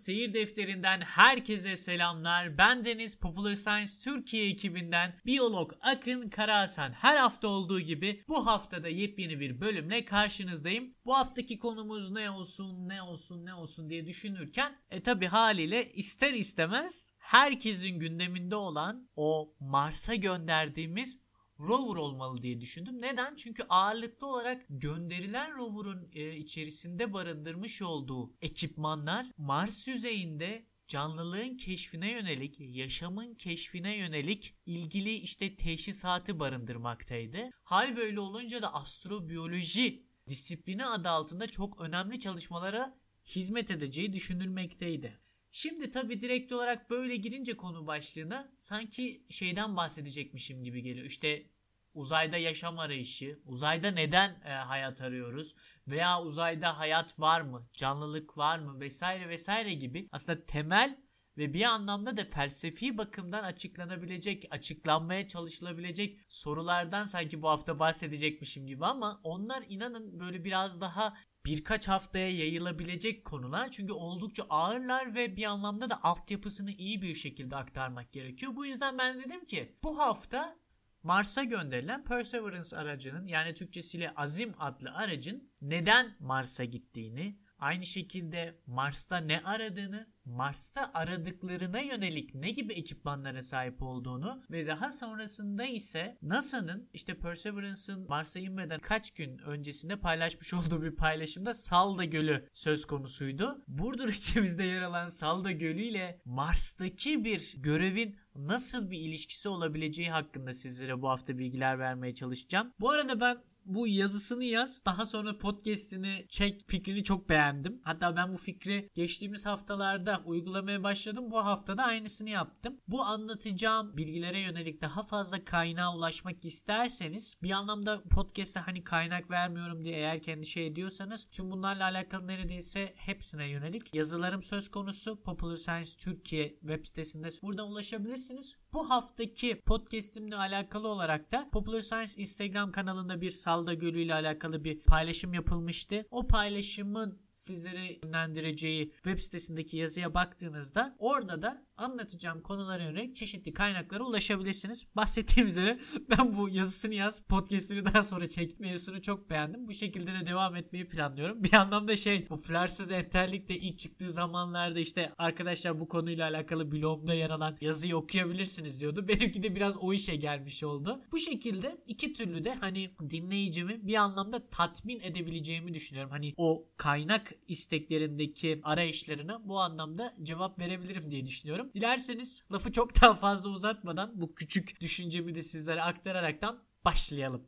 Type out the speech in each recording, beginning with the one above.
Seyir defterinden herkese selamlar. Ben Deniz Popular Science Türkiye ekibinden biyolog Akın Karahasan. Her hafta olduğu gibi bu haftada yepyeni bir bölümle karşınızdayım. Bu haftaki konumuz ne olsun, ne olsun, ne olsun diye düşünürken e tabi haliyle ister istemez herkesin gündeminde olan o Mars'a gönderdiğimiz rover olmalı diye düşündüm. Neden? Çünkü ağırlıklı olarak gönderilen rover'ın e, içerisinde barındırmış olduğu ekipmanlar Mars yüzeyinde canlılığın keşfine yönelik, yaşamın keşfine yönelik ilgili işte teşhisatı barındırmaktaydı. Hal böyle olunca da astrobiyoloji disiplini adı altında çok önemli çalışmalara hizmet edeceği düşünülmekteydi. Şimdi tabi direkt olarak böyle girince konu başlığına sanki şeyden bahsedecekmişim gibi geliyor. İşte uzayda yaşam arayışı, uzayda neden e, hayat arıyoruz veya uzayda hayat var mı, canlılık var mı vesaire vesaire gibi aslında temel ve bir anlamda da felsefi bakımdan açıklanabilecek, açıklanmaya çalışılabilecek sorulardan sanki bu hafta bahsedecekmişim gibi ama onlar inanın böyle biraz daha birkaç haftaya yayılabilecek konular. Çünkü oldukça ağırlar ve bir anlamda da altyapısını iyi bir şekilde aktarmak gerekiyor. Bu yüzden ben dedim ki bu hafta Mars'a gönderilen Perseverance aracının yani Türkçesiyle Azim adlı aracın neden Mars'a gittiğini, aynı şekilde Mars'ta ne aradığını, Mars'ta aradıklarına yönelik ne gibi ekipmanlara sahip olduğunu ve daha sonrasında ise NASA'nın işte Perseverance'ın Mars'a inmeden kaç gün öncesinde paylaşmış olduğu bir paylaşımda Salda Gölü söz konusuydu. Burdur içimizde yer alan Salda Gölü ile Mars'taki bir görevin nasıl bir ilişkisi olabileceği hakkında sizlere bu hafta bilgiler vermeye çalışacağım. Bu arada ben bu yazısını yaz. Daha sonra podcast'ini çek fikrini çok beğendim. Hatta ben bu fikri geçtiğimiz haftalarda uygulamaya başladım. Bu haftada aynısını yaptım. Bu anlatacağım bilgilere yönelik daha fazla kaynağa ulaşmak isterseniz bir anlamda podcast'te hani kaynak vermiyorum diye eğer kendi şey ediyorsanız tüm bunlarla alakalı neredeyse hepsine yönelik yazılarım söz konusu. Popular Science Türkiye web sitesinde buradan ulaşabilirsiniz. Bu haftaki podcast'imle alakalı olarak da Popular Science Instagram kanalında bir Salda Gölü ile alakalı bir paylaşım yapılmıştı. O paylaşımın sizlere yönlendireceği web sitesindeki yazıya baktığınızda orada da anlatacağım konulara yönelik çeşitli kaynaklara ulaşabilirsiniz. Bahsettiğim üzere ben bu yazısını yaz podcastleri daha sonra çek mevzusunu çok beğendim. Bu şekilde de devam etmeyi planlıyorum. Bir anlamda şey bu flarsız enterlik de ilk çıktığı zamanlarda işte arkadaşlar bu konuyla alakalı blogumda yer alan yazıyı okuyabilirsiniz diyordu. Benimki de biraz o işe gelmiş oldu. Bu şekilde iki türlü de hani dinleyicimi bir anlamda tatmin edebileceğimi düşünüyorum. Hani o kaynak isteklerindeki arayışlarına bu anlamda cevap verebilirim diye düşünüyorum. Dilerseniz lafı çok daha fazla uzatmadan bu küçük düşüncemi de sizlere aktararaktan başlayalım.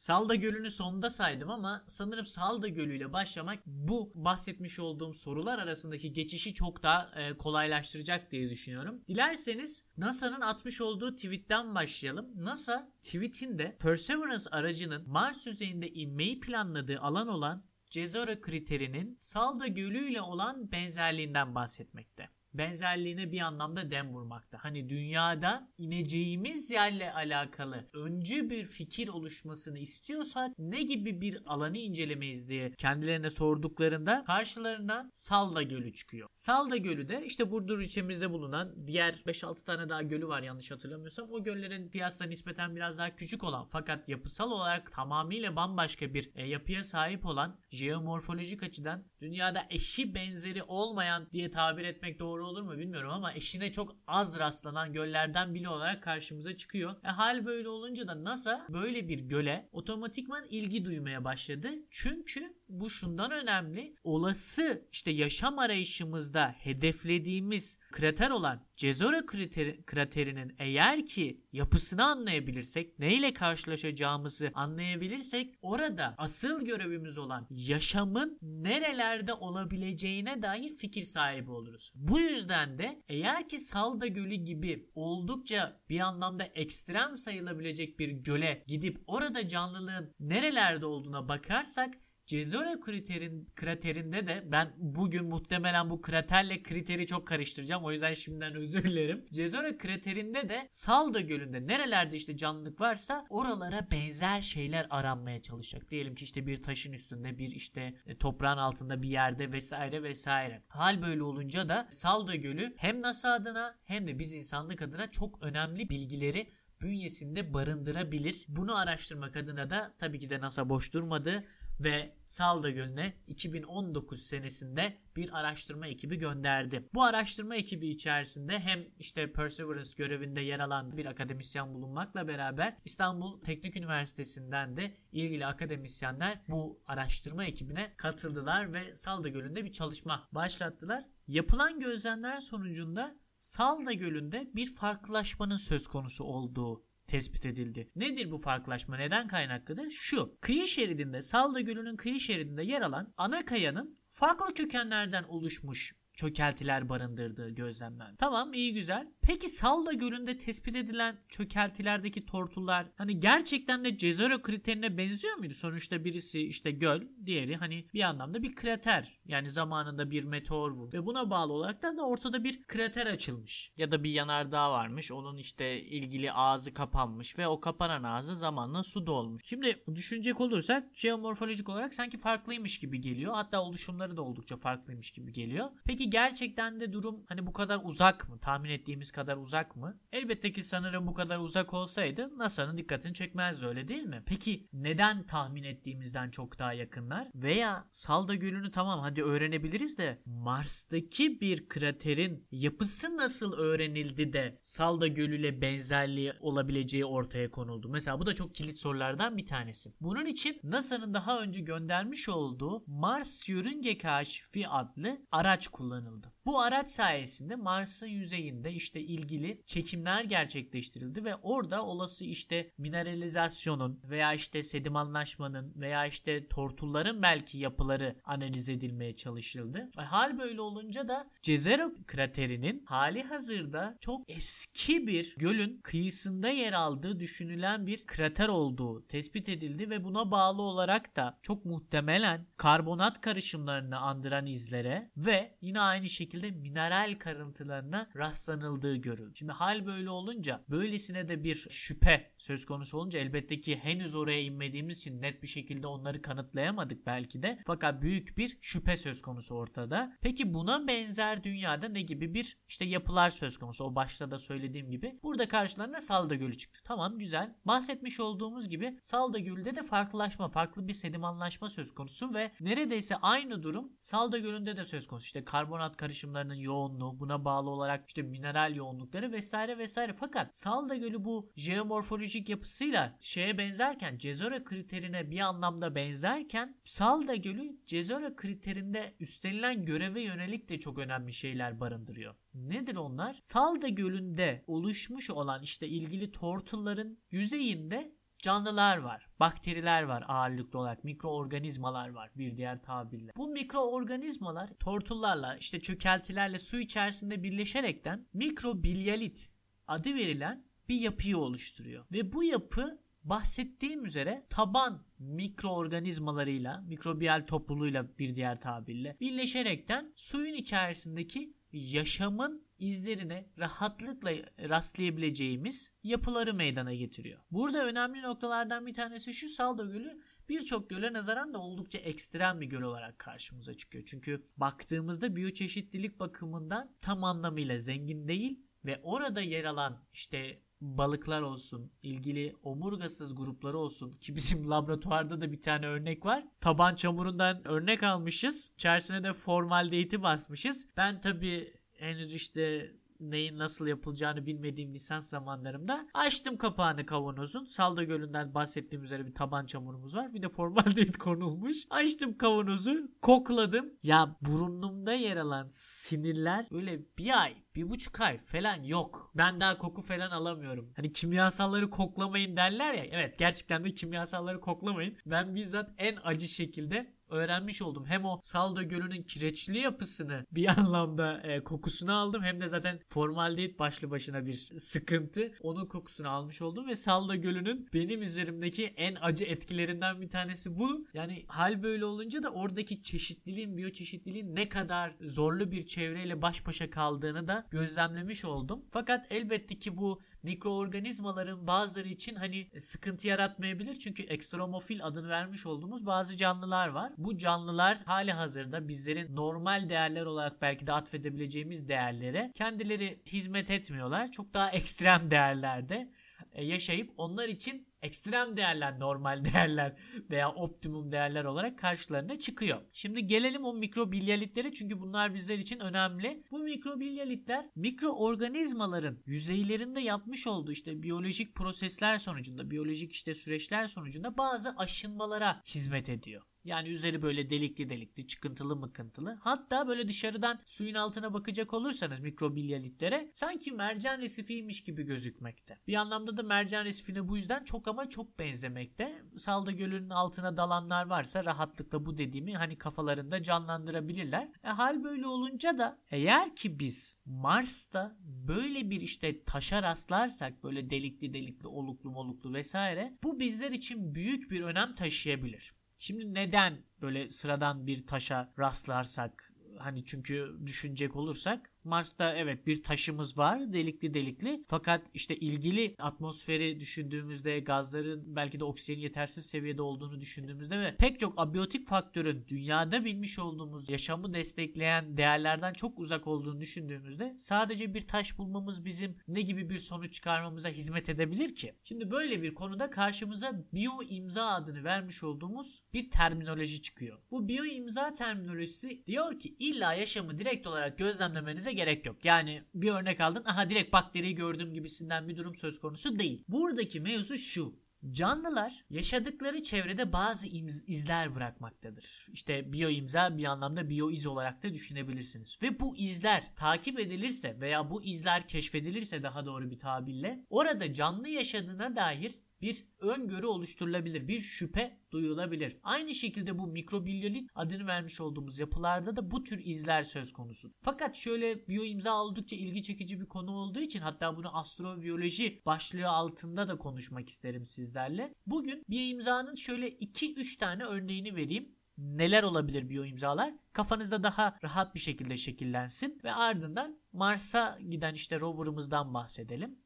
Salda Gölü'nü sonunda saydım ama sanırım Salda Gölü ile başlamak bu bahsetmiş olduğum sorular arasındaki geçişi çok daha e, kolaylaştıracak diye düşünüyorum. Dilerseniz NASA'nın atmış olduğu tweetten başlayalım. NASA tweetinde Perseverance aracının Mars yüzeyinde inmeyi planladığı alan olan Jezero kriterinin Salda Gölü ile olan benzerliğinden bahsetmekte benzerliğine bir anlamda dem vurmakta. Hani dünyada ineceğimiz yerle alakalı öncü bir fikir oluşmasını istiyorsak ne gibi bir alanı incelemeyiz diye kendilerine sorduklarında karşılarına Salda Gölü çıkıyor. Salda Gölü de işte Burdur ilçemizde bulunan diğer 5-6 tane daha gölü var yanlış hatırlamıyorsam. O göllerin kıyasla nispeten biraz daha küçük olan fakat yapısal olarak tamamıyla bambaşka bir e, yapıya sahip olan jeomorfolojik açıdan dünyada eşi benzeri olmayan diye tabir etmek doğru doğru olur mu bilmiyorum ama eşine çok az rastlanan göllerden biri olarak karşımıza çıkıyor. E, hal böyle olunca da NASA böyle bir göle otomatikman ilgi duymaya başladı. Çünkü bu şundan önemli. Olası işte yaşam arayışımızda hedeflediğimiz krater olan Jezero krateri, kraterinin eğer ki yapısını anlayabilirsek, neyle karşılaşacağımızı anlayabilirsek orada asıl görevimiz olan yaşamın nerelerde olabileceğine dair fikir sahibi oluruz. Bu yüzden de eğer ki Salda Gölü gibi oldukça bir anlamda ekstrem sayılabilecek bir göle gidip orada canlılığın nerelerde olduğuna bakarsak Jezero kraterin, kraterinde de ben bugün muhtemelen bu kraterle kriteri çok karıştıracağım. O yüzden şimdiden özür dilerim. Jezero kraterinde de Salda Gölü'nde nerelerde işte canlılık varsa oralara benzer şeyler aranmaya çalışacak. Diyelim ki işte bir taşın üstünde bir işte e, toprağın altında bir yerde vesaire vesaire. Hal böyle olunca da Salda Gölü hem NASA adına hem de biz insanlık adına çok önemli bilgileri bünyesinde barındırabilir. Bunu araştırmak adına da tabii ki de NASA boş durmadı ve Salda Gölü'ne 2019 senesinde bir araştırma ekibi gönderdi. Bu araştırma ekibi içerisinde hem işte Perseverance görevinde yer alan bir akademisyen bulunmakla beraber İstanbul Teknik Üniversitesi'nden de ilgili akademisyenler bu araştırma ekibine katıldılar ve Salda Gölü'nde bir çalışma başlattılar. Yapılan gözlemler sonucunda Salda Gölü'nde bir farklılaşmanın söz konusu olduğu tespit edildi. Nedir bu farklılaşma? Neden kaynaklıdır? Şu. Kıyı şeridinde, Salda Gölü'nün kıyı şeridinde yer alan ana kayanın farklı kökenlerden oluşmuş çökeltiler barındırdığı gözlemlendi. Tamam iyi güzel. Peki Salda Gölü'nde tespit edilen çökeltilerdeki tortullar hani gerçekten de Cezero kriterine benziyor muydu? Sonuçta birisi işte göl, diğeri hani bir anlamda bir krater. Yani zamanında bir meteor vurdu. Ve buna bağlı olarak da, da ortada bir krater açılmış. Ya da bir yanardağ varmış. Onun işte ilgili ağzı kapanmış ve o kapanan ağzı zamanla su dolmuş. Şimdi düşünecek olursak jeomorfolojik olarak sanki farklıymış gibi geliyor. Hatta oluşumları da oldukça farklıymış gibi geliyor. Peki gerçekten de durum hani bu kadar uzak mı? Tahmin ettiğimiz kadar uzak mı? Elbette ki sanırım bu kadar uzak olsaydı NASA'nın dikkatini çekmezdi öyle değil mi? Peki neden tahmin ettiğimizden çok daha yakınlar? Veya Salda Gölü'nü tamam hadi öğrenebiliriz de Mars'taki bir kraterin yapısı nasıl öğrenildi de Salda Gölü ile benzerliği olabileceği ortaya konuldu? Mesela bu da çok kilit sorulardan bir tanesi. Bunun için NASA'nın daha önce göndermiş olduğu Mars Yörünge Kaşifi adlı araç kullanıldı kullanıldı. Bu araç sayesinde Mars'ın yüzeyinde işte ilgili çekimler gerçekleştirildi ve orada olası işte mineralizasyonun veya işte sedimanlaşmanın veya işte tortulların belki yapıları analiz edilmeye çalışıldı. E, hal böyle olunca da Cezero kraterinin hali hazırda çok eski bir gölün kıyısında yer aldığı düşünülen bir krater olduğu tespit edildi ve buna bağlı olarak da çok muhtemelen karbonat karışımlarını andıran izlere ve yine aynı şekilde mineral karıntılarına rastlanıldığı görüldü. Şimdi hal böyle olunca böylesine de bir şüphe söz konusu olunca elbette ki henüz oraya inmediğimiz için net bir şekilde onları kanıtlayamadık belki de. Fakat büyük bir şüphe söz konusu ortada. Peki buna benzer dünyada ne gibi bir işte yapılar söz konusu? O başta da söylediğim gibi. Burada karşılarına Salda Gölü çıktı. Tamam güzel. Bahsetmiş olduğumuz gibi Salda Gölü'nde de farklılaşma, farklı bir sedimanlaşma söz konusu ve neredeyse aynı durum Salda Gölü'nde de söz konusu. İşte karbonat karışımlarının yoğunluğu, buna bağlı olarak işte mineral yoğunlukları vesaire vesaire. Fakat Salda Gölü bu jeomorfolojik yapısıyla şeye benzerken, Cezora kriterine bir anlamda benzerken Salda Gölü Cezora kriterinde üstlenilen göreve yönelik de çok önemli şeyler barındırıyor. Nedir onlar? Salda Gölü'nde oluşmuş olan işte ilgili tortulların yüzeyinde canlılar var, bakteriler var ağırlıklı olarak, mikroorganizmalar var bir diğer tabirle. Bu mikroorganizmalar tortullarla işte çökeltilerle su içerisinde birleşerekten mikrobilyalit adı verilen bir yapıyı oluşturuyor. Ve bu yapı bahsettiğim üzere taban mikroorganizmalarıyla, mikrobiyal topluluğuyla bir diğer tabirle birleşerekten suyun içerisindeki yaşamın izlerine rahatlıkla rastlayabileceğimiz yapıları meydana getiriyor. Burada önemli noktalardan bir tanesi şu Salda Gölü birçok göle nazaran da oldukça ekstrem bir göl olarak karşımıza çıkıyor. Çünkü baktığımızda biyoçeşitlilik bakımından tam anlamıyla zengin değil ve orada yer alan işte balıklar olsun, ilgili omurgasız grupları olsun ki bizim laboratuvarda da bir tane örnek var. Taban çamurundan örnek almışız. İçerisine de formaldehiti basmışız. Ben tabii henüz işte neyin nasıl yapılacağını bilmediğim lisans zamanlarımda açtım kapağını kavanozun. Salda Gölü'nden bahsettiğim üzere bir taban çamurumuz var. Bir de formaldehit konulmuş. Açtım kavanozu, kokladım. Ya burnumda yer alan sinirler böyle bir ay bir buçuk ay falan yok. Ben daha koku falan alamıyorum. Hani kimyasalları koklamayın derler ya. Evet gerçekten de kimyasalları koklamayın. Ben bizzat en acı şekilde öğrenmiş oldum. Hem o Salda Gölü'nün kireçli yapısını bir anlamda e, kokusunu aldım hem de zaten formaldehit başlı başına bir sıkıntı. Onun kokusunu almış oldum ve Salda Gölü'nün benim üzerimdeki en acı etkilerinden bir tanesi bu. Yani hal böyle olunca da oradaki çeşitliliğin, biyoçeşitliliğin ne kadar zorlu bir çevreyle baş başa kaldığını da gözlemlemiş oldum. Fakat elbette ki bu mikroorganizmaların bazıları için hani sıkıntı yaratmayabilir. Çünkü ekstromofil adını vermiş olduğumuz bazı canlılar var. Bu canlılar hali hazırda bizlerin normal değerler olarak belki de atfedebileceğimiz değerlere kendileri hizmet etmiyorlar. Çok daha ekstrem değerlerde e, yaşayıp onlar için ekstrem değerler, normal değerler veya optimum değerler olarak karşılarına çıkıyor. Şimdi gelelim o mikrobilyalitlere çünkü bunlar bizler için önemli. Bu mikrobilyalitler mikroorganizmaların yüzeylerinde yapmış olduğu işte biyolojik prosesler sonucunda, biyolojik işte süreçler sonucunda bazı aşınmalara hizmet ediyor. Yani üzeri böyle delikli delikli, çıkıntılı mıkıntılı. Hatta böyle dışarıdan suyun altına bakacak olursanız mikrobilyalitlere sanki mercan resifiymiş gibi gözükmekte. Bir anlamda da mercan resifine bu yüzden çok ama çok benzemekte. Salda Gölü'nün altına dalanlar varsa rahatlıkla bu dediğimi hani kafalarında canlandırabilirler. E, hal böyle olunca da eğer ki biz Mars'ta böyle bir işte taşa rastlarsak böyle delikli delikli oluklu moluklu vesaire bu bizler için büyük bir önem taşıyabilir. Şimdi neden böyle sıradan bir taşa rastlarsak hani çünkü düşünecek olursak Mars'ta evet bir taşımız var delikli delikli fakat işte ilgili atmosferi düşündüğümüzde gazların belki de oksijenin yetersiz seviyede olduğunu düşündüğümüzde ve pek çok abiyotik faktörün dünyada bilmiş olduğumuz yaşamı destekleyen değerlerden çok uzak olduğunu düşündüğümüzde sadece bir taş bulmamız bizim ne gibi bir sonuç çıkarmamıza hizmet edebilir ki? Şimdi böyle bir konuda karşımıza biyo imza adını vermiş olduğumuz bir terminoloji çıkıyor. Bu biyo imza terminolojisi diyor ki illa yaşamı direkt olarak gözlemlemenize etmenize gerek yok. Yani bir örnek aldın aha direkt bakteriyi gördüğüm gibisinden bir durum söz konusu değil. Buradaki mevzu şu. Canlılar yaşadıkları çevrede bazı izler bırakmaktadır. İşte biyo imza bir anlamda biyo iz olarak da düşünebilirsiniz. Ve bu izler takip edilirse veya bu izler keşfedilirse daha doğru bir tabirle orada canlı yaşadığına dair bir öngörü oluşturulabilir, bir şüphe duyulabilir. Aynı şekilde bu mikrobilyolit adını vermiş olduğumuz yapılarda da bu tür izler söz konusu. Fakat şöyle biyo imza oldukça ilgi çekici bir konu olduğu için hatta bunu astrobiyoloji başlığı altında da konuşmak isterim sizlerle. Bugün biyo imzanın şöyle 2-3 tane örneğini vereyim neler olabilir biyo imzalar kafanızda daha rahat bir şekilde şekillensin ve ardından Mars'a giden işte rover'ımızdan bahsedelim.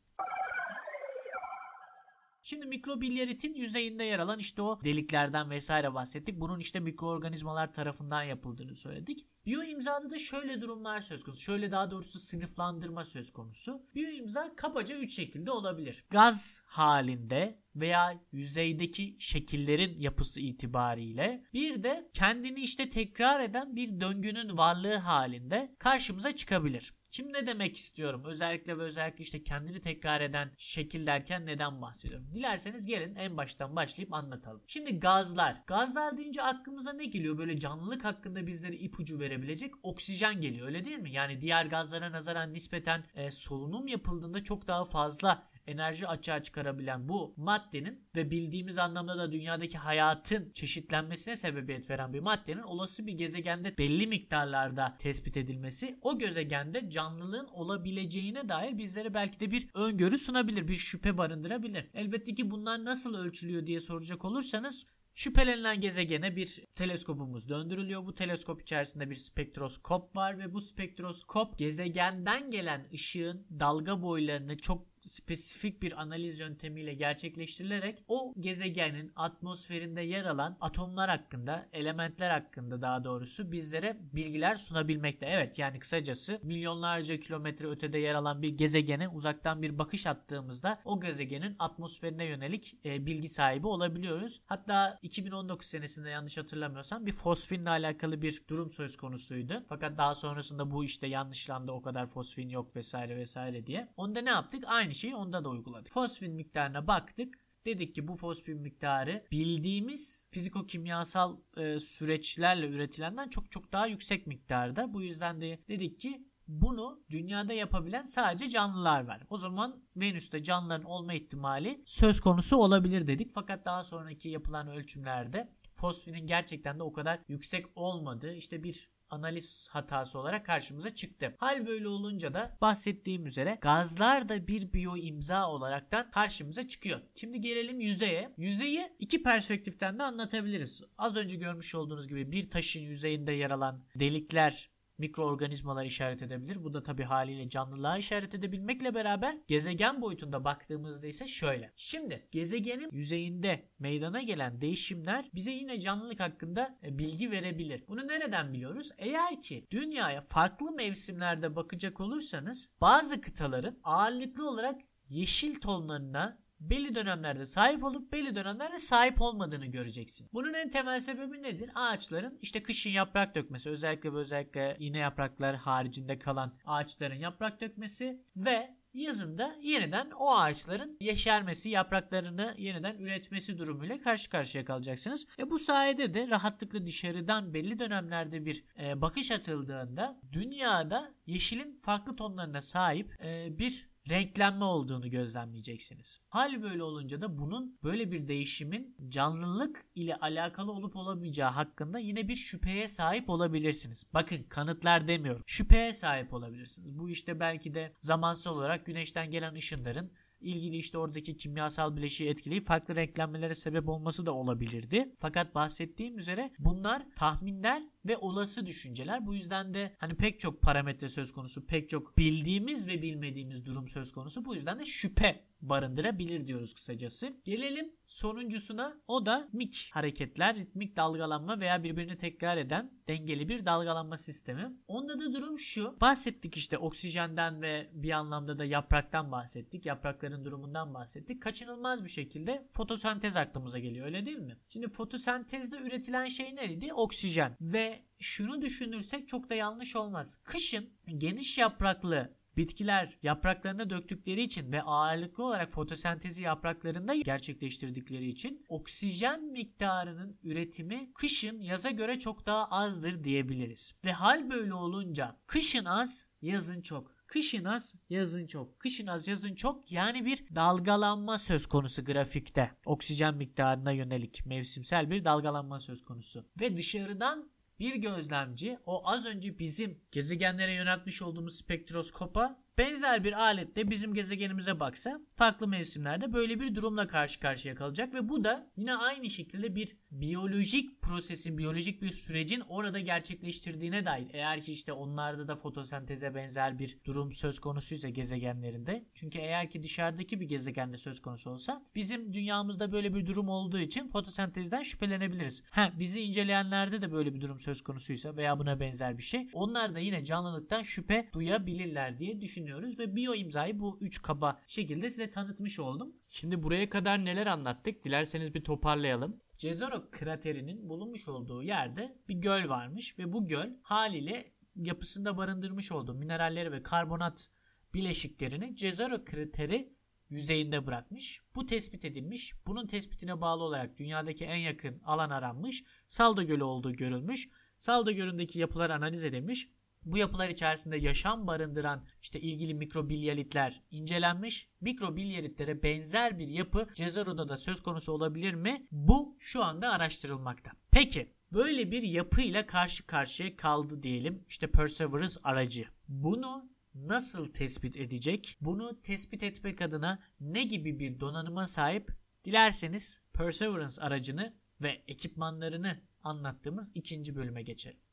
Şimdi mikrobilyaritin yüzeyinde yer alan işte o deliklerden vesaire bahsettik. Bunun işte mikroorganizmalar tarafından yapıldığını söyledik. Biyo imzada da şöyle durumlar söz konusu. Şöyle daha doğrusu sınıflandırma söz konusu. Biyo imza kabaca 3 şekilde olabilir. Gaz halinde veya yüzeydeki şekillerin yapısı itibariyle bir de kendini işte tekrar eden bir döngünün varlığı halinde karşımıza çıkabilir. Şimdi ne demek istiyorum? Özellikle ve özellikle işte kendini tekrar eden şekil derken neden bahsediyorum? Dilerseniz gelin en baştan başlayıp anlatalım. Şimdi gazlar. Gazlar deyince aklımıza ne geliyor? Böyle canlılık hakkında bizlere ipucu verebilecek oksijen geliyor öyle değil mi? Yani diğer gazlara nazaran nispeten e, solunum yapıldığında çok daha fazla enerji açığa çıkarabilen bu maddenin ve bildiğimiz anlamda da dünyadaki hayatın çeşitlenmesine sebebiyet veren bir maddenin olası bir gezegende belli miktarlarda tespit edilmesi o gezegende canlılığın olabileceğine dair bizlere belki de bir öngörü sunabilir, bir şüphe barındırabilir. Elbette ki bunlar nasıl ölçülüyor diye soracak olursanız Şüphelenilen gezegene bir teleskopumuz döndürülüyor. Bu teleskop içerisinde bir spektroskop var ve bu spektroskop gezegenden gelen ışığın dalga boylarını çok spesifik bir analiz yöntemiyle gerçekleştirilerek o gezegenin atmosferinde yer alan atomlar hakkında, elementler hakkında daha doğrusu bizlere bilgiler sunabilmekte. Evet yani kısacası milyonlarca kilometre ötede yer alan bir gezegene uzaktan bir bakış attığımızda o gezegenin atmosferine yönelik e, bilgi sahibi olabiliyoruz. Hatta 2019 senesinde yanlış hatırlamıyorsam bir fosfinle alakalı bir durum söz konusuydu. Fakat daha sonrasında bu işte yanlışlandı o kadar fosfin yok vesaire vesaire diye. Onda ne yaptık? Aynı Aynı şeyi onda da uyguladık. Fosfin miktarına baktık. Dedik ki bu fosfin miktarı bildiğimiz fiziko-kimyasal e, süreçlerle üretilenden çok çok daha yüksek miktarda. Bu yüzden de dedik ki bunu dünyada yapabilen sadece canlılar var. O zaman Venüs'te canlıların olma ihtimali söz konusu olabilir dedik. Fakat daha sonraki yapılan ölçümlerde fosforin gerçekten de o kadar yüksek olmadığı işte bir analiz hatası olarak karşımıza çıktı. Hal böyle olunca da bahsettiğim üzere gazlar da bir biyo imza olaraktan karşımıza çıkıyor. Şimdi gelelim yüzeye. Yüzeyi iki perspektiften de anlatabiliriz. Az önce görmüş olduğunuz gibi bir taşın yüzeyinde yer alan delikler mikroorganizmalar işaret edebilir. Bu da tabii haliyle canlılığa işaret edebilmekle beraber gezegen boyutunda baktığımızda ise şöyle. Şimdi gezegenin yüzeyinde meydana gelen değişimler bize yine canlılık hakkında e, bilgi verebilir. Bunu nereden biliyoruz? Eğer ki dünyaya farklı mevsimlerde bakacak olursanız bazı kıtaların ağırlıklı olarak yeşil tonlarına belli dönemlerde sahip olup belli dönemlerde sahip olmadığını göreceksin. Bunun en temel sebebi nedir? Ağaçların işte kışın yaprak dökmesi özellikle ve özellikle iğne yapraklar haricinde kalan ağaçların yaprak dökmesi ve yazında yeniden o ağaçların yeşermesi, yapraklarını yeniden üretmesi durumuyla karşı karşıya kalacaksınız. E bu sayede de rahatlıkla dışarıdan belli dönemlerde bir e, bakış atıldığında dünyada yeşilin farklı tonlarına sahip e, bir renklenme olduğunu gözlemleyeceksiniz. Hal böyle olunca da bunun böyle bir değişimin canlılık ile alakalı olup olamayacağı hakkında yine bir şüpheye sahip olabilirsiniz. Bakın kanıtlar demiyorum. Şüpheye sahip olabilirsiniz. Bu işte belki de zamansal olarak güneşten gelen ışınların ilgili işte oradaki kimyasal bileşiği etkileyip farklı renklenmelere sebep olması da olabilirdi. Fakat bahsettiğim üzere bunlar tahminler ve olası düşünceler. Bu yüzden de hani pek çok parametre söz konusu, pek çok bildiğimiz ve bilmediğimiz durum söz konusu. Bu yüzden de şüphe barındırabilir diyoruz kısacası. Gelelim sonuncusuna o da mik hareketler, ritmik dalgalanma veya birbirini tekrar eden dengeli bir dalgalanma sistemi. Onda da durum şu. Bahsettik işte oksijenden ve bir anlamda da yapraktan bahsettik. Yaprakların durumundan bahsettik. Kaçınılmaz bir şekilde fotosentez aklımıza geliyor öyle değil mi? Şimdi fotosentezde üretilen şey neydi? Oksijen ve şunu düşünürsek çok da yanlış olmaz. Kışın geniş yapraklı Bitkiler yapraklarına döktükleri için ve ağırlıklı olarak fotosentezi yapraklarında gerçekleştirdikleri için oksijen miktarının üretimi kışın yaza göre çok daha azdır diyebiliriz. Ve hal böyle olunca kışın az, yazın çok. Kışın az, yazın çok. Kışın az, yazın çok. Yani bir dalgalanma söz konusu grafikte. Oksijen miktarına yönelik mevsimsel bir dalgalanma söz konusu. Ve dışarıdan bir gözlemci o az önce bizim gezegenlere yöneltmiş olduğumuz spektroskopa benzer bir aletle bizim gezegenimize baksa farklı mevsimlerde böyle bir durumla karşı karşıya kalacak ve bu da yine aynı şekilde bir biyolojik prosesin, biyolojik bir sürecin orada gerçekleştirdiğine dair. Eğer ki işte onlarda da fotosenteze benzer bir durum söz konusuysa gezegenlerinde. Çünkü eğer ki dışarıdaki bir gezegende söz konusu olsa bizim dünyamızda böyle bir durum olduğu için fotosentezden şüphelenebiliriz. Ha bizi inceleyenlerde de böyle bir durum söz konusuysa veya buna benzer bir şey. Onlar da yine canlılıktan şüphe duyabilirler diye düşünüyoruz ve biyo imzayı bu üç kaba şekilde size tanıtmış oldum. Şimdi buraya kadar neler anlattık? Dilerseniz bir toparlayalım. Jezero kraterinin bulunmuş olduğu yerde bir göl varmış ve bu göl haliyle yapısında barındırmış olduğu mineralleri ve karbonat bileşiklerini Jezero krateri yüzeyinde bırakmış. Bu tespit edilmiş. Bunun tespitine bağlı olarak dünyadaki en yakın alan aranmış. Saldo Gölü olduğu görülmüş. Saldo Gölü'ndeki yapılar analiz edilmiş. Bu yapılar içerisinde yaşam barındıran işte ilgili mikrobilyalitler incelenmiş. Mikrobilyalitlere benzer bir yapı Cezaro'da da söz konusu olabilir mi? Bu şu anda araştırılmakta. Peki böyle bir yapıyla karşı karşıya kaldı diyelim. İşte Perseverance aracı. Bunu nasıl tespit edecek? Bunu tespit etmek adına ne gibi bir donanıma sahip? Dilerseniz Perseverance aracını ve ekipmanlarını anlattığımız ikinci bölüme geçelim.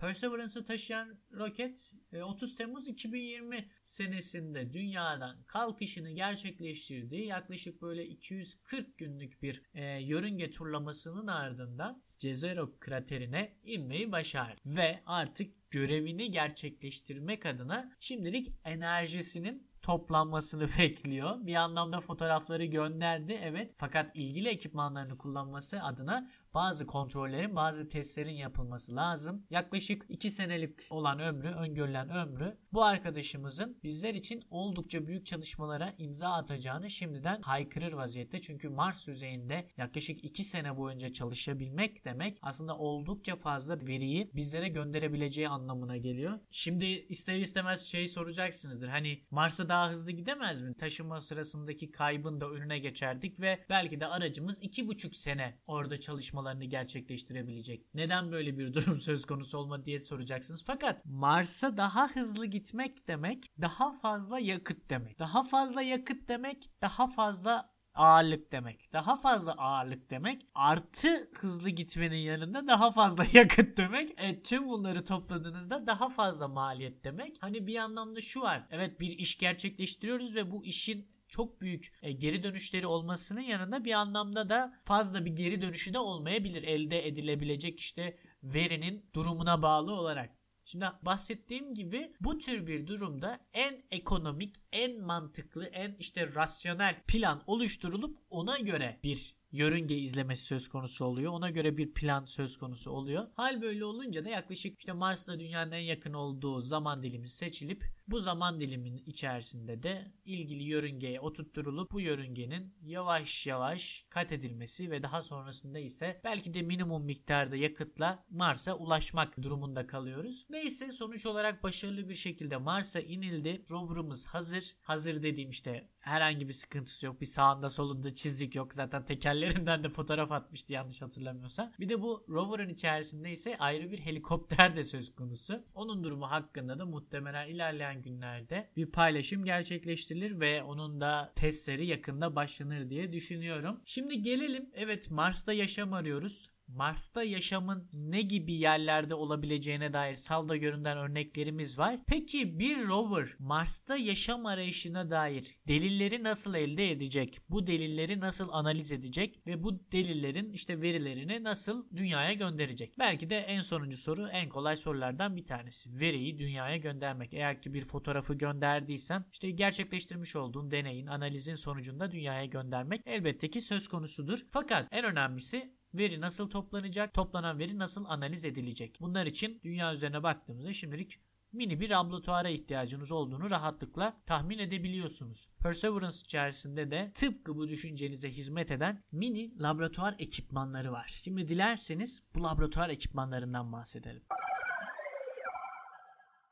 Perseverance'ı taşıyan roket 30 e, Temmuz 2020 senesinde dünyadan kalkışını gerçekleştirdiği yaklaşık böyle 240 günlük bir e, yörünge turlamasının ardından Jezero kraterine inmeyi başardı. Ve artık görevini gerçekleştirmek adına şimdilik enerjisinin toplanmasını bekliyor. Bir anlamda fotoğrafları gönderdi evet. Fakat ilgili ekipmanlarını kullanması adına bazı kontrollerin, bazı testlerin yapılması lazım. Yaklaşık 2 senelik olan ömrü, öngörülen ömrü bu arkadaşımızın bizler için oldukça büyük çalışmalara imza atacağını şimdiden haykırır vaziyette. Çünkü Mars yüzeyinde yaklaşık 2 sene boyunca çalışabilmek demek aslında oldukça fazla veriyi bizlere gönderebileceği anlamına geliyor. Şimdi ister istemez şey soracaksınızdır. Hani Mars'a daha hızlı gidemez mi? Taşıma sırasındaki kaybın da önüne geçerdik ve belki de aracımız 2,5 sene orada çalışma çalışmalarını gerçekleştirebilecek. Neden böyle bir durum söz konusu olmadı diye soracaksınız. Fakat Mars'a daha hızlı gitmek demek daha fazla yakıt demek. Daha fazla yakıt demek daha fazla ağırlık demek. Daha fazla ağırlık demek artı hızlı gitmenin yanında daha fazla yakıt demek. E, tüm bunları topladığınızda daha fazla maliyet demek. Hani bir anlamda şu var. Evet bir iş gerçekleştiriyoruz ve bu işin çok büyük e, geri dönüşleri olmasının yanında bir anlamda da fazla bir geri dönüşü de olmayabilir. Elde edilebilecek işte verinin durumuna bağlı olarak. Şimdi bahsettiğim gibi bu tür bir durumda en ekonomik, en mantıklı, en işte rasyonel plan oluşturulup ona göre bir yörünge izlemesi söz konusu oluyor. Ona göre bir plan söz konusu oluyor. Hal böyle olunca da yaklaşık işte Mars'la dünyanın en yakın olduğu zaman dilimi seçilip bu zaman dilimin içerisinde de ilgili yörüngeye oturtturulup bu yörüngenin yavaş yavaş kat edilmesi ve daha sonrasında ise belki de minimum miktarda yakıtla Mars'a ulaşmak durumunda kalıyoruz. Neyse sonuç olarak başarılı bir şekilde Mars'a inildi. Rover'ımız hazır. Hazır dediğim işte herhangi bir sıkıntısı yok. Bir sağında solunda çizik yok. Zaten tekerlerinden de fotoğraf atmıştı yanlış hatırlamıyorsam. Bir de bu rover'ın içerisinde ise ayrı bir helikopter de söz konusu. Onun durumu hakkında da muhtemelen ilerleyen günlerde bir paylaşım gerçekleştirilir ve onun da testleri yakında başlanır diye düşünüyorum. Şimdi gelelim evet Mars'ta yaşam arıyoruz. Mars'ta yaşamın ne gibi yerlerde olabileceğine dair salda göründen örneklerimiz var. Peki bir rover Mars'ta yaşam arayışına dair delilleri nasıl elde edecek? Bu delilleri nasıl analiz edecek ve bu delillerin işte verilerini nasıl dünyaya gönderecek? Belki de en sonuncu soru en kolay sorulardan bir tanesi. Veriyi dünyaya göndermek. Eğer ki bir fotoğrafı gönderdiysen işte gerçekleştirmiş olduğun deneyin, analizin sonucunda dünyaya göndermek elbette ki söz konusudur. Fakat en önemlisi Veri nasıl toplanacak? Toplanan veri nasıl analiz edilecek? Bunlar için dünya üzerine baktığımızda şimdilik mini bir laboratuvara ihtiyacınız olduğunu rahatlıkla tahmin edebiliyorsunuz. Perseverance içerisinde de tıpkı bu düşüncenize hizmet eden mini laboratuvar ekipmanları var. Şimdi dilerseniz bu laboratuvar ekipmanlarından bahsedelim.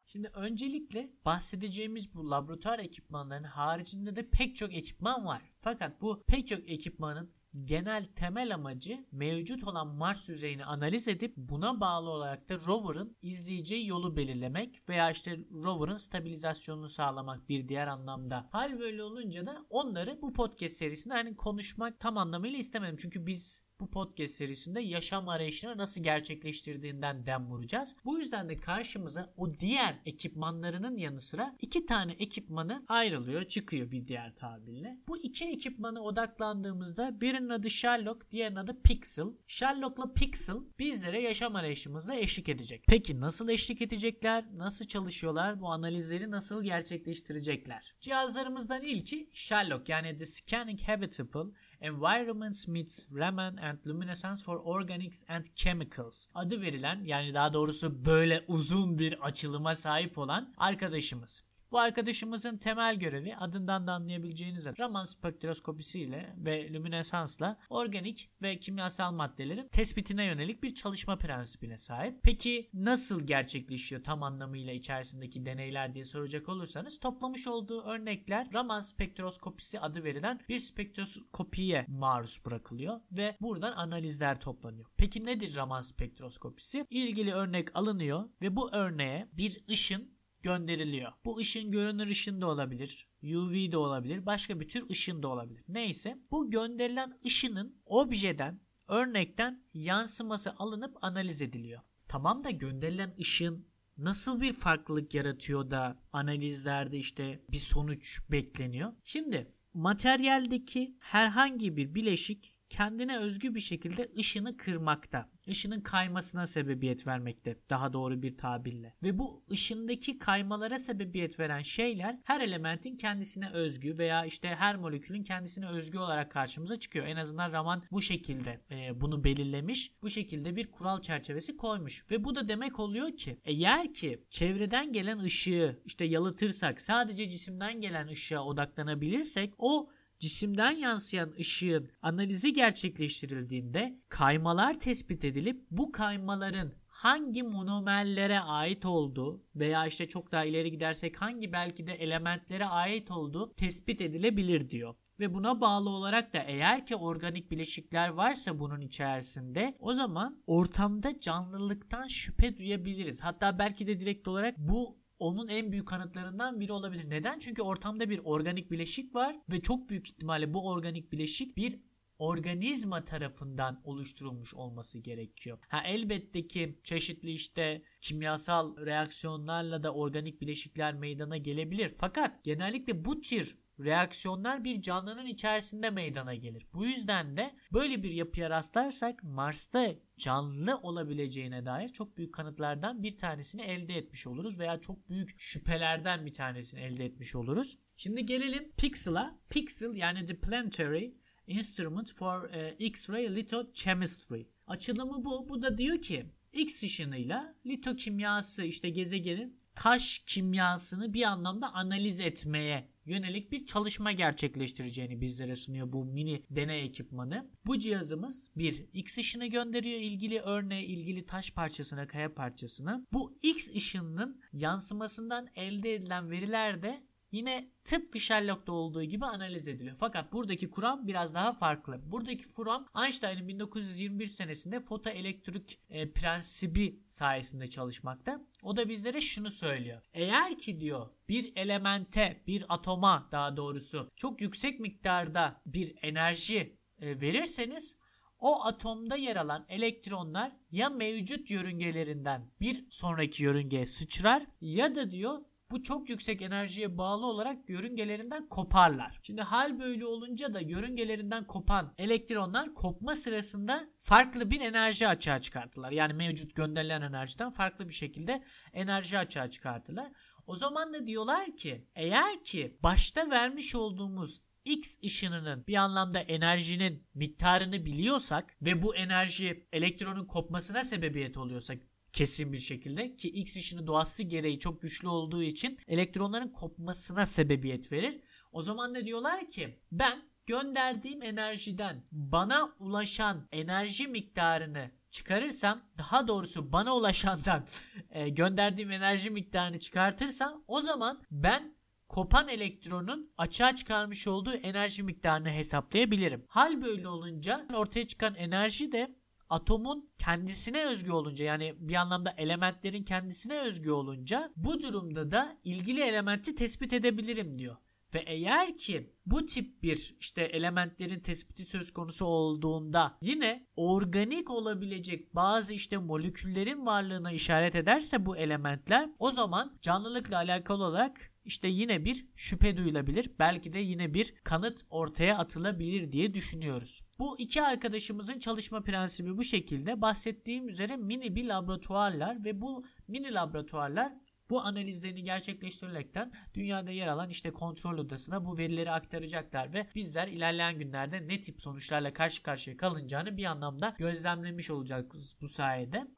Şimdi öncelikle bahsedeceğimiz bu laboratuvar ekipmanlarının haricinde de pek çok ekipman var. Fakat bu pek çok ekipmanın genel temel amacı mevcut olan Mars yüzeyini analiz edip buna bağlı olarak da rover'ın izleyeceği yolu belirlemek veya işte rover'ın stabilizasyonunu sağlamak bir diğer anlamda. Hal böyle olunca da onları bu podcast serisinde hani konuşmak tam anlamıyla istemedim. Çünkü biz bu podcast serisinde yaşam arayışını nasıl gerçekleştirdiğinden dem vuracağız. Bu yüzden de karşımıza o diğer ekipmanlarının yanı sıra iki tane ekipmanı ayrılıyor, çıkıyor bir diğer tabirle. Bu iki ekipmanı odaklandığımızda birinin adı Sherlock, diğerinin adı Pixel. Sherlock'la Pixel bizlere yaşam arayışımızda eşlik edecek. Peki nasıl eşlik edecekler? Nasıl çalışıyorlar? Bu analizleri nasıl gerçekleştirecekler? Cihazlarımızdan ilki Sherlock yani The Scanning Habitable Environments Meets Raman and Luminescence for Organics and Chemicals adı verilen yani daha doğrusu böyle uzun bir açılıma sahip olan arkadaşımız. Bu arkadaşımızın temel görevi adından da anlayabileceğiniz Raman spektroskopisi ile ve lüminesansla organik ve kimyasal maddelerin tespitine yönelik bir çalışma prensibine sahip. Peki nasıl gerçekleşiyor tam anlamıyla içerisindeki deneyler diye soracak olursanız toplamış olduğu örnekler Raman spektroskopisi adı verilen bir spektroskopiye maruz bırakılıyor ve buradan analizler toplanıyor. Peki nedir Raman spektroskopisi? İlgili örnek alınıyor ve bu örneğe bir ışın gönderiliyor. Bu ışın görünür ışın da olabilir. UV de olabilir. Başka bir tür ışın da olabilir. Neyse bu gönderilen ışının objeden örnekten yansıması alınıp analiz ediliyor. Tamam da gönderilen ışın nasıl bir farklılık yaratıyor da analizlerde işte bir sonuç bekleniyor? Şimdi materyaldeki herhangi bir bileşik kendine özgü bir şekilde ışını kırmakta. Işının kaymasına sebebiyet vermekte daha doğru bir tabirle. Ve bu ışındaki kaymalara sebebiyet veren şeyler her elementin kendisine özgü veya işte her molekülün kendisine özgü olarak karşımıza çıkıyor. En azından Raman bu şekilde e, bunu belirlemiş. Bu şekilde bir kural çerçevesi koymuş. Ve bu da demek oluyor ki eğer ki çevreden gelen ışığı işte yalıtırsak sadece cisimden gelen ışığa odaklanabilirsek o cisimden yansıyan ışığın analizi gerçekleştirildiğinde kaymalar tespit edilip bu kaymaların hangi monomerlere ait olduğu veya işte çok daha ileri gidersek hangi belki de elementlere ait olduğu tespit edilebilir diyor. Ve buna bağlı olarak da eğer ki organik bileşikler varsa bunun içerisinde o zaman ortamda canlılıktan şüphe duyabiliriz. Hatta belki de direkt olarak bu onun en büyük kanıtlarından biri olabilir. Neden? Çünkü ortamda bir organik bileşik var ve çok büyük ihtimalle bu organik bileşik bir organizma tarafından oluşturulmuş olması gerekiyor. Ha elbette ki çeşitli işte kimyasal reaksiyonlarla da organik bileşikler meydana gelebilir. Fakat genellikle bu tür reaksiyonlar bir canlının içerisinde meydana gelir. Bu yüzden de böyle bir yapıya rastlarsak Mars'ta canlı olabileceğine dair çok büyük kanıtlardan bir tanesini elde etmiş oluruz veya çok büyük şüphelerden bir tanesini elde etmiş oluruz. Şimdi gelelim Pixel'a. Pixel yani The Planetary Instrument for uh, X-ray Lithochemistry. Açılımı bu. Bu da diyor ki X ışınıyla litokimyası işte gezegenin taş kimyasını bir anlamda analiz etmeye yönelik bir çalışma gerçekleştireceğini bizlere sunuyor bu mini deney ekipmanı. Bu cihazımız bir X ışını gönderiyor ilgili örneğe, ilgili taş parçasına, kaya parçasına. Bu X ışınının yansımasından elde edilen veriler de yine tıpkı Sherlock'ta olduğu gibi analiz ediliyor. Fakat buradaki kuram biraz daha farklı. Buradaki kuram Einstein'ın 1921 senesinde fotoelektrik e, prensibi sayesinde çalışmakta. O da bizlere şunu söylüyor. Eğer ki diyor bir elemente, bir atoma daha doğrusu çok yüksek miktarda bir enerji e, verirseniz o atomda yer alan elektronlar ya mevcut yörüngelerinden bir sonraki yörüngeye sıçrar ya da diyor bu çok yüksek enerjiye bağlı olarak yörüngelerinden koparlar. Şimdi hal böyle olunca da yörüngelerinden kopan elektronlar kopma sırasında farklı bir enerji açığa çıkartırlar. Yani mevcut gönderilen enerjiden farklı bir şekilde enerji açığa çıkartırlar. O zaman da diyorlar ki eğer ki başta vermiş olduğumuz X ışınının bir anlamda enerjinin miktarını biliyorsak ve bu enerji elektronun kopmasına sebebiyet oluyorsa kesin bir şekilde ki X ışını doğası gereği çok güçlü olduğu için elektronların kopmasına sebebiyet verir. O zaman ne diyorlar ki ben gönderdiğim enerjiden bana ulaşan enerji miktarını çıkarırsam daha doğrusu bana ulaşandan e, gönderdiğim enerji miktarını çıkartırsam o zaman ben kopan elektronun açığa çıkarmış olduğu enerji miktarını hesaplayabilirim. Hal böyle olunca ortaya çıkan enerji de atomun kendisine özgü olunca yani bir anlamda elementlerin kendisine özgü olunca bu durumda da ilgili elementi tespit edebilirim diyor. Ve eğer ki bu tip bir işte elementlerin tespiti söz konusu olduğunda yine organik olabilecek bazı işte moleküllerin varlığına işaret ederse bu elementler o zaman canlılıkla alakalı olarak işte yine bir şüphe duyulabilir. Belki de yine bir kanıt ortaya atılabilir diye düşünüyoruz. Bu iki arkadaşımızın çalışma prensibi bu şekilde. Bahsettiğim üzere mini bir laboratuvarlar ve bu mini laboratuvarlar bu analizlerini gerçekleştirilerekten dünyada yer alan işte kontrol odasına bu verileri aktaracaklar ve bizler ilerleyen günlerde ne tip sonuçlarla karşı karşıya kalınacağını bir anlamda gözlemlemiş olacağız bu sayede.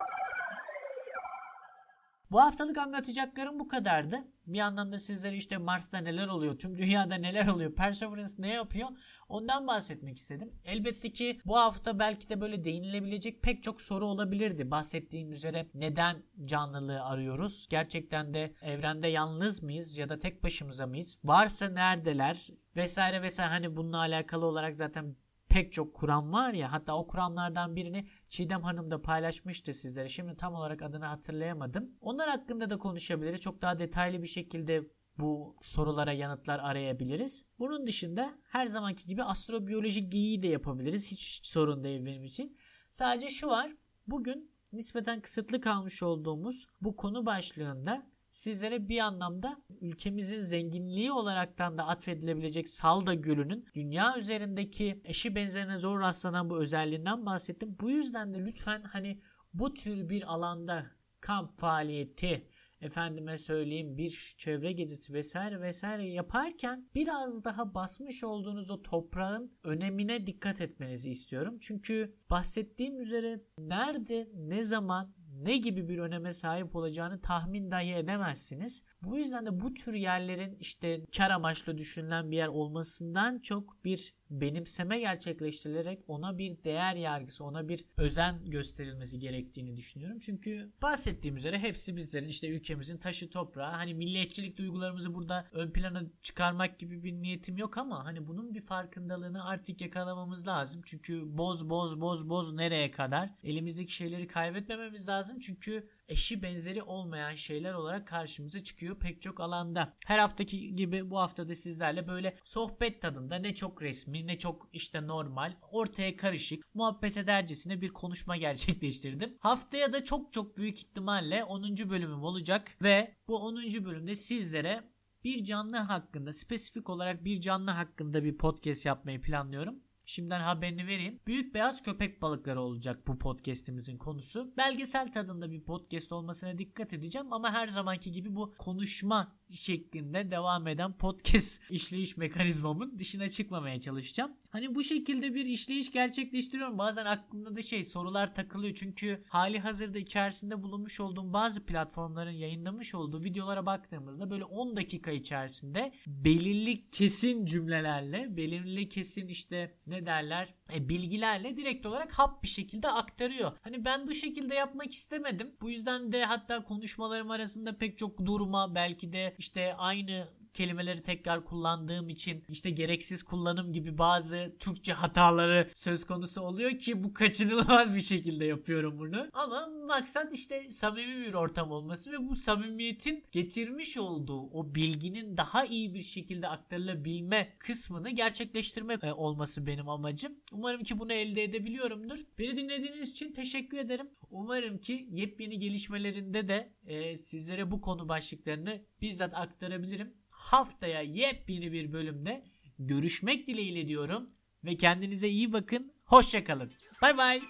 Bu haftalık anlatacaklarım bu kadardı. Bir anlamda sizlere işte Mars'ta neler oluyor, tüm dünyada neler oluyor, Perseverance ne yapıyor ondan bahsetmek istedim. Elbette ki bu hafta belki de böyle değinilebilecek pek çok soru olabilirdi. Bahsettiğim üzere neden canlılığı arıyoruz? Gerçekten de evrende yalnız mıyız ya da tek başımıza mıyız? Varsa neredeler? Vesaire vesaire hani bununla alakalı olarak zaten pek çok kuram var ya hatta o kuramlardan birini Çiğdem Hanım da paylaşmıştı sizlere. Şimdi tam olarak adını hatırlayamadım. Onlar hakkında da konuşabiliriz. Çok daha detaylı bir şekilde bu sorulara yanıtlar arayabiliriz. Bunun dışında her zamanki gibi astrobiyoloji geyiği de yapabiliriz. Hiç sorun değil benim için. Sadece şu var. Bugün nispeten kısıtlı kalmış olduğumuz bu konu başlığında sizlere bir anlamda ülkemizin zenginliği olaraktan da atfedilebilecek Salda Gölü'nün dünya üzerindeki eşi benzerine zor rastlanan bu özelliğinden bahsettim. Bu yüzden de lütfen hani bu tür bir alanda kamp faaliyeti, efendime söyleyeyim bir çevre gezisi vesaire vesaire yaparken biraz daha basmış olduğunuz o toprağın önemine dikkat etmenizi istiyorum. Çünkü bahsettiğim üzere nerede, ne zaman, ne gibi bir öneme sahip olacağını tahmin dahi edemezsiniz. Bu yüzden de bu tür yerlerin işte kar amaçlı düşünülen bir yer olmasından çok bir benimseme gerçekleştirilerek ona bir değer yargısı, ona bir özen gösterilmesi gerektiğini düşünüyorum. Çünkü bahsettiğim üzere hepsi bizlerin işte ülkemizin taşı toprağı. Hani milliyetçilik duygularımızı burada ön plana çıkarmak gibi bir niyetim yok ama hani bunun bir farkındalığını artık yakalamamız lazım. Çünkü boz boz boz boz nereye kadar? Elimizdeki şeyleri kaybetmememiz lazım. Çünkü eşi benzeri olmayan şeyler olarak karşımıza çıkıyor pek çok alanda. Her haftaki gibi bu haftada sizlerle böyle sohbet tadında ne çok resmi ne çok işte normal ortaya karışık muhabbet edercesine bir konuşma gerçekleştirdim. Haftaya da çok çok büyük ihtimalle 10. bölümüm olacak ve bu 10. bölümde sizlere bir canlı hakkında spesifik olarak bir canlı hakkında bir podcast yapmayı planlıyorum. Şimdiden haberini vereyim. Büyük beyaz köpek balıkları olacak bu podcast'imizin konusu. Belgesel tadında bir podcast olmasına dikkat edeceğim ama her zamanki gibi bu konuşma şeklinde devam eden podcast işleyiş mekanizmamın dışına çıkmamaya çalışacağım. Hani bu şekilde bir işleyiş gerçekleştiriyorum. Bazen aklımda da şey sorular takılıyor. Çünkü hali hazırda içerisinde bulunmuş olduğum bazı platformların yayınlamış olduğu videolara baktığımızda böyle 10 dakika içerisinde belirli kesin cümlelerle, belirli kesin işte ne derler e, bilgilerle direkt olarak hap bir şekilde aktarıyor. Hani ben bu şekilde yapmak istemedim. Bu yüzden de hatta konuşmalarım arasında pek çok durma belki de işte aynı kelimeleri tekrar kullandığım için işte gereksiz kullanım gibi bazı Türkçe hataları söz konusu oluyor ki bu kaçınılmaz bir şekilde yapıyorum bunu. Ama maksat işte samimi bir ortam olması ve bu samimiyetin getirmiş olduğu o bilginin daha iyi bir şekilde aktarılabilme kısmını gerçekleştirmek e, olması benim amacım. Umarım ki bunu elde edebiliyorumdur. Beni dinlediğiniz için teşekkür ederim. Umarım ki yepyeni gelişmelerinde de e, sizlere bu konu başlıklarını bizzat aktarabilirim haftaya yepyeni bir bölümde görüşmek dileğiyle diyorum ve kendinize iyi bakın. Hoşçakalın. Bay bay.